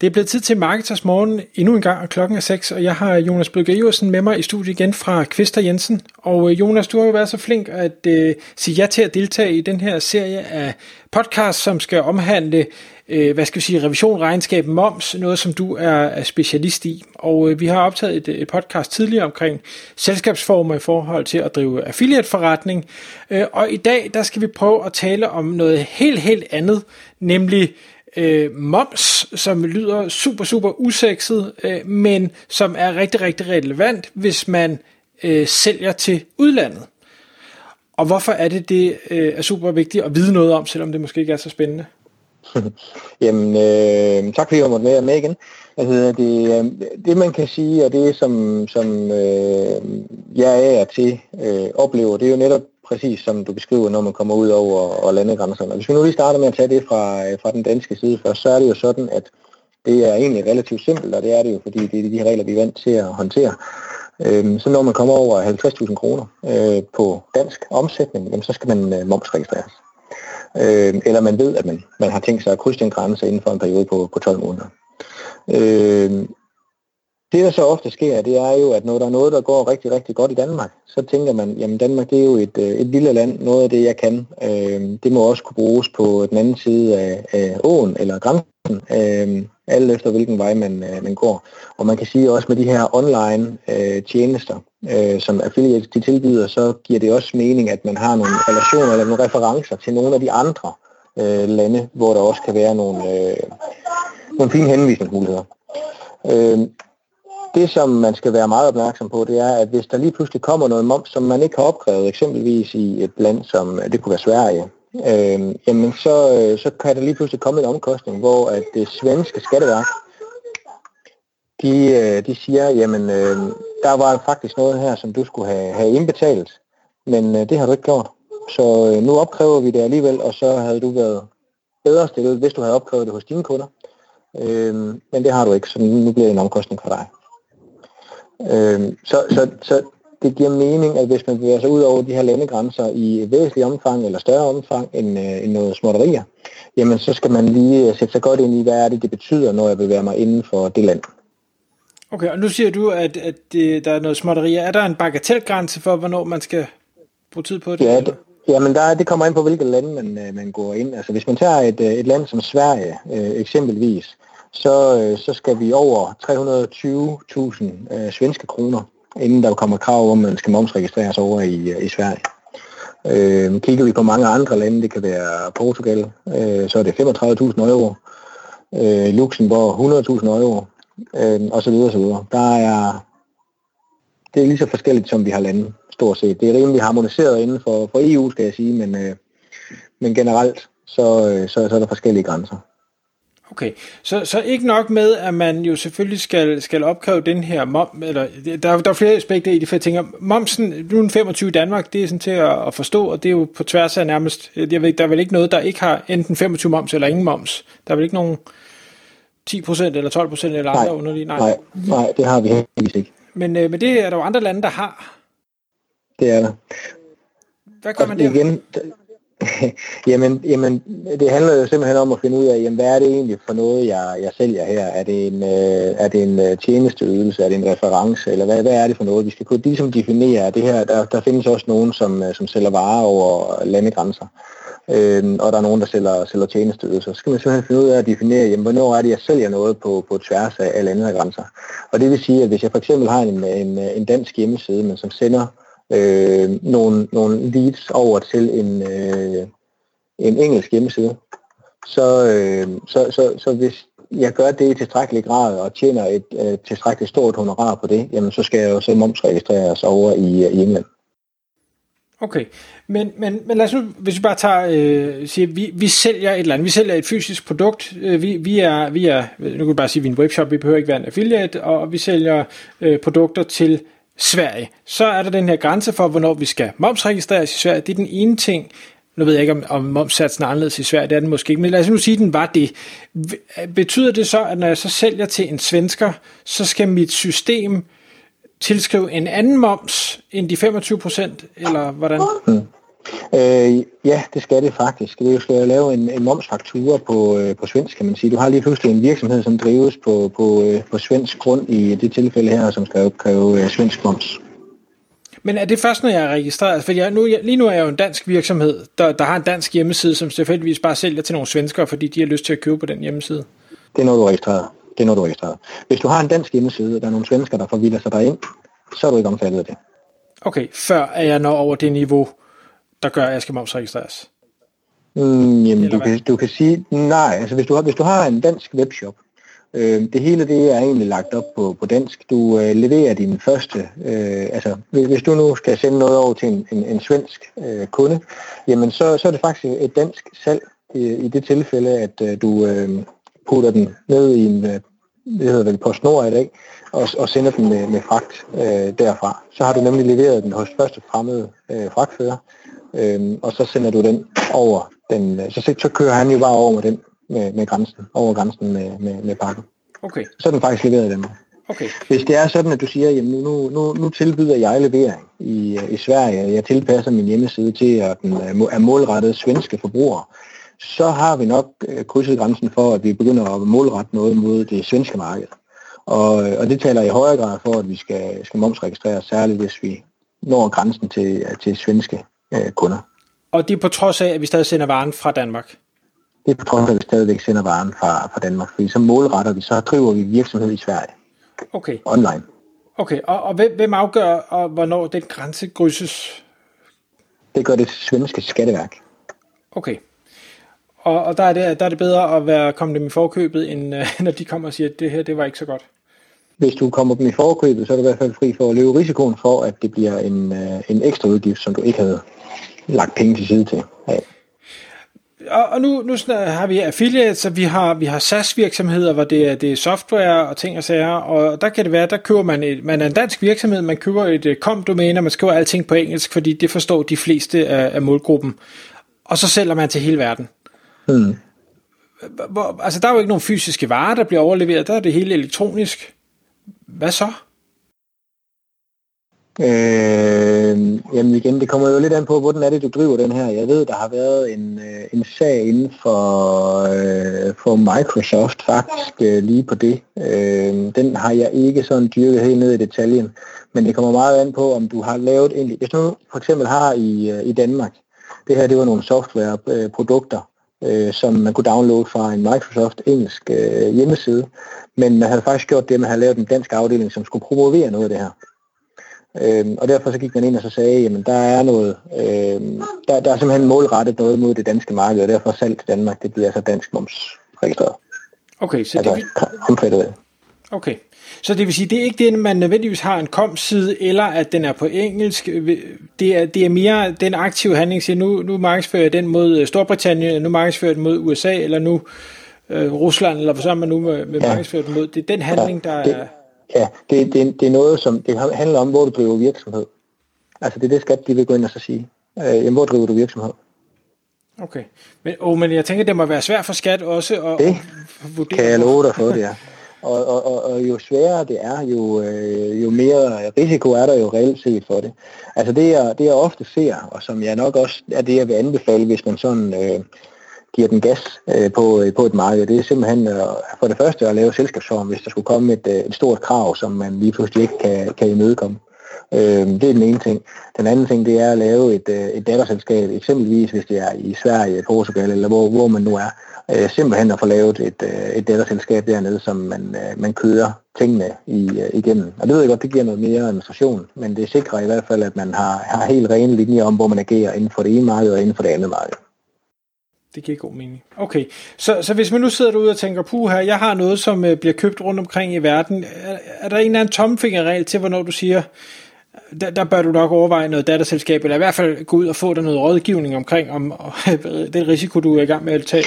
Det er blevet tid til Marketers Morgen endnu en gang, og klokken er 6, og jeg har Jonas Bødger Iversen med mig i studiet igen fra Kvister Jensen. Og øh, Jonas, du har jo været så flink at øh, sige ja til at deltage i den her serie af podcast, som skal omhandle, øh, hvad skal vi sige, revision, regnskab, moms, noget som du er, er specialist i. Og øh, vi har optaget et, et podcast tidligere omkring selskabsformer i forhold til at drive affiliate-forretning. Øh, og i dag, der skal vi prøve at tale om noget helt, helt andet, nemlig øh, moms, som lyder super, super usekset, øh, men som er rigtig, rigtig relevant, hvis man øh, sælger til udlandet. Og hvorfor er det, det øh, er super vigtigt at vide noget om, selvom det måske ikke er så spændende? Jamen, øh, tak fordi jeg måtte være med igen. Altså, det, øh, det man kan sige, og det som, som øh, jeg er til øh, oplever, det er jo netop præcis som du beskriver, når man kommer ud over og landegrænserne. Hvis vi nu lige starter med at tage det fra, øh, fra den danske side først, så er det jo sådan, at det er egentlig relativt simpelt, og det er det jo, fordi det er de regler, vi er vant til at håndtere. Øhm, så når man kommer over 50.000 kroner øh, på dansk omsætning, jamen, så skal man øh, momsregistreres. Øh, eller man ved, at man, man har tænkt sig at krydse den grænse inden for en periode på, på 12 måneder. Øh, det, der så ofte sker, det er jo, at når der er noget, der går rigtig, rigtig godt i Danmark, så tænker man, jamen Danmark det er jo et, øh, et lille land, noget af det, jeg kan, øh, det må også kunne bruges på den anden side af, af åen eller grænsen, øh, alt efter hvilken vej man, øh, man går. Og man kan sige også med de her online øh, tjenester, øh, som affiliates de tilbyder, så giver det også mening, at man har nogle relationer eller nogle referencer til nogle af de andre øh, lande, hvor der også kan være nogle, øh, nogle fine henvisningsmuligheder. Øh, det, som man skal være meget opmærksom på, det er, at hvis der lige pludselig kommer noget moms, som man ikke har opkrævet, eksempelvis i et land som, øh, det kunne være Sverige, øh, jamen så, øh, så kan der lige pludselig komme en omkostning, hvor at det svenske skatteværk, de, øh, de siger, jamen øh, der var faktisk noget her, som du skulle have, have indbetalt, men øh, det har du ikke gjort. Så øh, nu opkræver vi det alligevel, og så havde du været bedre stillet, hvis du havde opkrævet det hos dine kunder. Øh, men det har du ikke, så nu bliver det en omkostning for dig. Øh, så, så, så det giver mening, at hvis man bevæger sig ud over de her landegrænser i væsentlig omfang eller større omfang end, øh, end noget småtterier, jamen så skal man lige sætte sig godt ind i, hvad er det, det betyder, når jeg bevæger mig inden for det land. Okay, og nu siger du, at, at det, der er noget småtterier. Er der en bagatelgrænse for, hvornår man skal bruge tid på det? Ja, det, jamen der, det kommer ind på, hvilket land man, øh, man går ind. Altså hvis man tager et, øh, et land som Sverige øh, eksempelvis, så, øh, så skal vi over 320.000 øh, svenske kroner, inden der kommer krav om, at man skal momsregistreres over i, øh, i Sverige. Øh, kigger vi på mange andre lande, det kan være Portugal, øh, så er det 35.000 euro, øh, Luxembourg 100.000 euro, øh, og så videre, så videre. Der er, det er lige så forskelligt, som vi har lande, stort set. Det er rimelig harmoniseret inden for, for EU, skal jeg sige, men, øh, men generelt, så, øh, så, så er der forskellige grænser. Okay, så, så ikke nok med, at man jo selvfølgelig skal, skal opkræve den her mom, eller der, der er flere aspekter i det, for jeg tænker, momsen, nu er 25 i Danmark, det er sådan til at, at forstå, og det er jo på tværs af nærmest, jeg ved, der er vel ikke noget, der ikke har enten 25 moms eller ingen moms. Der er vel ikke nogen 10% eller 12% eller andre underlige? Nej. nej, nej, det har vi heldigvis ikke. Men, øh, men det er der jo andre lande, der har. Det er der. Hvad gør man der? Igen, jamen, jamen, det handler jo simpelthen om at finde ud af, jamen, hvad er det egentlig for noget, jeg, jeg sælger her? Er det en, øh, er det en øh, tjenesteydelse? Er det en reference? Eller hvad, hvad er det for noget? Vi skal kunne ligesom definere, det her, der, der findes også nogen, som, øh, som sælger varer over landegrænser. Øh, og der er nogen, der sælger, sælger tjenesteydelser. Så skal man simpelthen finde ud af at definere, jamen, hvornår er det, jeg sælger noget på, på tværs af, af landegrænser. Og det vil sige, at hvis jeg for eksempel har en, en, en dansk hjemmeside, men som sender øh, nogle, nogle leads over til en, øh, en engelsk hjemmeside. Så, øh, så, så, så hvis jeg gør det i tilstrækkelig grad og tjener et øh, tilstrækkeligt stort honorar på det, jamen så skal jeg jo så momsregistreres over i, øh, i England. Okay, men, men, men lad os nu, hvis vi bare tager, øh, siger, vi, vi sælger et eller andet, vi sælger et fysisk produkt, øh, vi, vi, er, vi er, nu kan du bare sige, vi er en webshop, vi behøver ikke være en affiliate, og vi sælger øh, produkter til Sverige. Så er der den her grænse for, hvornår vi skal momsregistreres i Sverige. Det er den ene ting. nu ved jeg ikke, om, om momssatsen er anderledes i Sverige, det er den måske ikke, men lad os nu sige, at den var det. Betyder det så, at når jeg så sælger til en svensker, så skal mit system tilskrive en anden moms end de 25 procent, eller hvordan? Mm. Øh, ja, det skal det faktisk. Det skal lave en, en momsfaktura på, øh, på svensk, kan man sige. Du har lige pludselig en virksomhed, som drives på, på, øh, på svensk grund i det tilfælde her, som skal opkræve øh, svensk moms. Men er det først, når jeg er registreret? For jeg, nu, jeg, lige nu er jeg jo en dansk virksomhed, der, der har en dansk hjemmeside, som selvfølgelig bare sælger til nogle svenskere, fordi de har lyst til at købe på den hjemmeside. Det er noget, du er registreret. Det er noget, du er registreret. Hvis du har en dansk hjemmeside, og der er nogle svensker, der forvilder sig derind, så er du ikke omfattet af det. Okay, før er jeg når over det niveau, der gør, at jeg skal momsregistreres? Mm, jamen, du kan, du kan sige, nej, altså hvis du har, hvis du har en dansk webshop, øh, det hele det er egentlig lagt op på, på dansk. Du øh, leverer din første, øh, altså hvis, hvis du nu skal sende noget over til en, en, en svensk øh, kunde, jamen så, så er det faktisk et dansk salg i, i det tilfælde, at øh, du øh, putter den ned i en, øh, det hedder vel PostNord i dag, og, og sender den med, med fragt øh, derfra. Så har du nemlig leveret den hos første fremmede øh, fragtfører, øh, og så sender du den over den, øh, så, så kører han jo bare over med den med, med grænsen, over grænsen med, med, med pakken. Okay. Så er den faktisk leveret i Danmark. Okay. Hvis det er sådan, at du siger, jamen nu, nu, nu tilbyder jeg levering i, i Sverige, jeg tilpasser min hjemmeside til, at den er målrettet svenske forbrugere, så har vi nok øh, krydset grænsen for, at vi begynder at målrette noget mod det svenske marked. Og, og det taler i højere grad for, at vi skal, skal momsregistrere, særligt hvis vi når grænsen til, til svenske øh, kunder. Og det er på trods af, at vi stadig sender varen fra Danmark? Det er på trods af, at vi stadigvæk sender varen fra, fra Danmark, fordi så målretter vi, så driver vi virksomhed i Sverige. Okay. Online. Okay, og, og hvem, hvem afgør, og hvornår den grænse krydses? Det gør det svenske skatteværk. Okay. Og, og der, er det, der er det bedre at være komme dem i forkøbet, end uh, når de kommer og siger, at det her det var ikke så godt? Hvis du kommer dem i forkøbet, så er du i hvert fald fri for at løbe risikoen for, at det bliver en, uh, en ekstra udgift, som du ikke havde lagt penge til side til. Ja. Og, og nu, nu har vi affiliates, så vi har, vi har SaaS-virksomheder, hvor det er, det er software og ting og sager, og der kan det være, der køber man, et, man er en dansk virksomhed, man køber et com-domæne, og man skriver alting på engelsk, fordi det forstår de fleste af, af målgruppen. Og så sælger man til hele verden. Hmm. Hvor, altså, der er jo ikke nogen fysiske varer, der bliver overleveret, der er det hele elektronisk. Hvad så? Øh, jamen igen, det kommer jo lidt an på, hvordan er det, du driver den her. Jeg ved, der har været en, øh, en sag inden for, øh, for Microsoft faktisk øh, lige på det. Øh, den har jeg ikke sådan dyrket helt ned i detaljen, men det kommer meget an på, om du har lavet en... hvis du for eksempel har i, øh, i Danmark, det her det var nogle softwareprodukter, øh, øh, som man kunne downloade fra en Microsoft engelsk øh, hjemmeside, men man havde faktisk gjort det, at man havde lavet en dansk afdeling, som skulle promovere noget af det her. Øhm, og derfor så gik man ind og så sagde, jamen der er noget, øhm, der, der er simpelthen målrettet noget mod det danske marked, og derfor salg til Danmark, det bliver altså dansk moms registreret. Okay, så altså, det vil... Okay, så det vil sige, det er ikke det, man nødvendigvis har en kom-side, eller at den er på engelsk. Det er, det er mere den aktive handling, siger, nu, nu markedsfører jeg den mod Storbritannien, nu markedsfører jeg den mod USA, eller nu øh, Rusland, eller hvad så man nu med, med ja. markedsfører den mod. Det er den handling, der det, er... Ja, det, det, det er noget, som det handler om, hvor du driver virksomhed. Altså det er det skat, de vil gå ind og så sige. Øh, jamen, hvor driver du virksomhed? Okay. Men, oh, men jeg tænker, det må være svært for skat også at, det at vurdere. kan jeg love dig for, det er. Og, og, og, og jo sværere det er, jo, øh, jo mere risiko er der jo reelt set for det. Altså det jeg, det jeg ofte ser, og som jeg nok også er det, jeg vil anbefale, hvis man sådan øh, giver den gas øh, på, øh, på et marked, det er simpelthen øh, for det første at lave selskabsform, hvis der skulle komme et, øh, et stort krav, som man lige pludselig ikke kan, kan imødekomme. Øh, det er den ene ting. Den anden ting, det er at lave et, øh, et datterselskab, eksempelvis hvis det er i Sverige, Portugal eller hvor, hvor man nu er, øh, simpelthen at få lavet et, øh, et datterselskab dernede, som man, øh, man kører tingene i, øh, igennem. Og det ved jeg godt, det giver noget mere administration, men det sikrer i hvert fald, at man har, har helt rene linjer om, hvor man agerer inden for det ene marked og inden for det andet marked. Det giver god mening. Okay, så, så hvis man nu sidder derude og tænker, puh her, jeg har noget, som øh, bliver købt rundt omkring i verden, er, er der en eller anden tomfingerregel til, hvornår du siger, der, der bør du nok overveje noget datterselskab, eller i hvert fald gå ud og få dig noget rådgivning omkring om den risiko, du er i gang med at tage?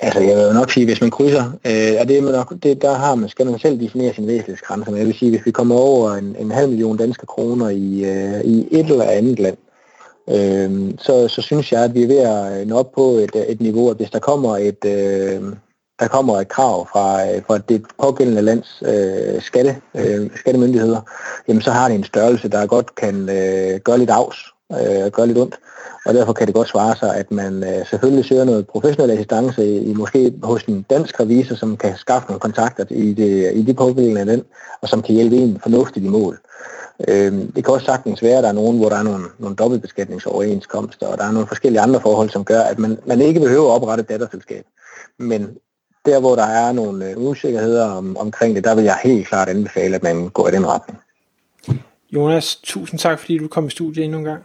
Altså, jeg vil nok sige, hvis man krydser, øh, og det er nok, det, der har man, skal man selv definere sin væsentlighedsgrænser, men jeg vil sige, hvis vi kommer over en, en halv million danske kroner i, øh, i et eller andet land, øh, så, så synes jeg, at vi er ved at øh, nå op på et, øh, et niveau, at hvis der kommer et, øh, der kommer et krav fra, øh, fra det pågældende lands øh, skatte, øh, skattemyndigheder, jamen så har det en størrelse, der godt kan øh, gøre lidt afs, øh, gør lidt ondt. Og derfor kan det godt svare sig, at man øh, selvfølgelig søger noget professionel assistance i, måske hos en dansk revisor, som kan skaffe nogle kontakter i det, i det pågældende land, og som kan hjælpe en fornuftigt i mål. Øh, det kan også sagtens være, at der er nogen, hvor der er nogle, nogle dobbeltbeskatningsoverenskomster, og der er nogle forskellige andre forhold, som gør, at man, man ikke behøver at oprette et datterselskab. Men der, hvor der er nogle øh, usikkerheder om, omkring det, der vil jeg helt klart anbefale, at man går i den retning. Jonas, tusind tak, fordi du kom i studiet endnu en gang.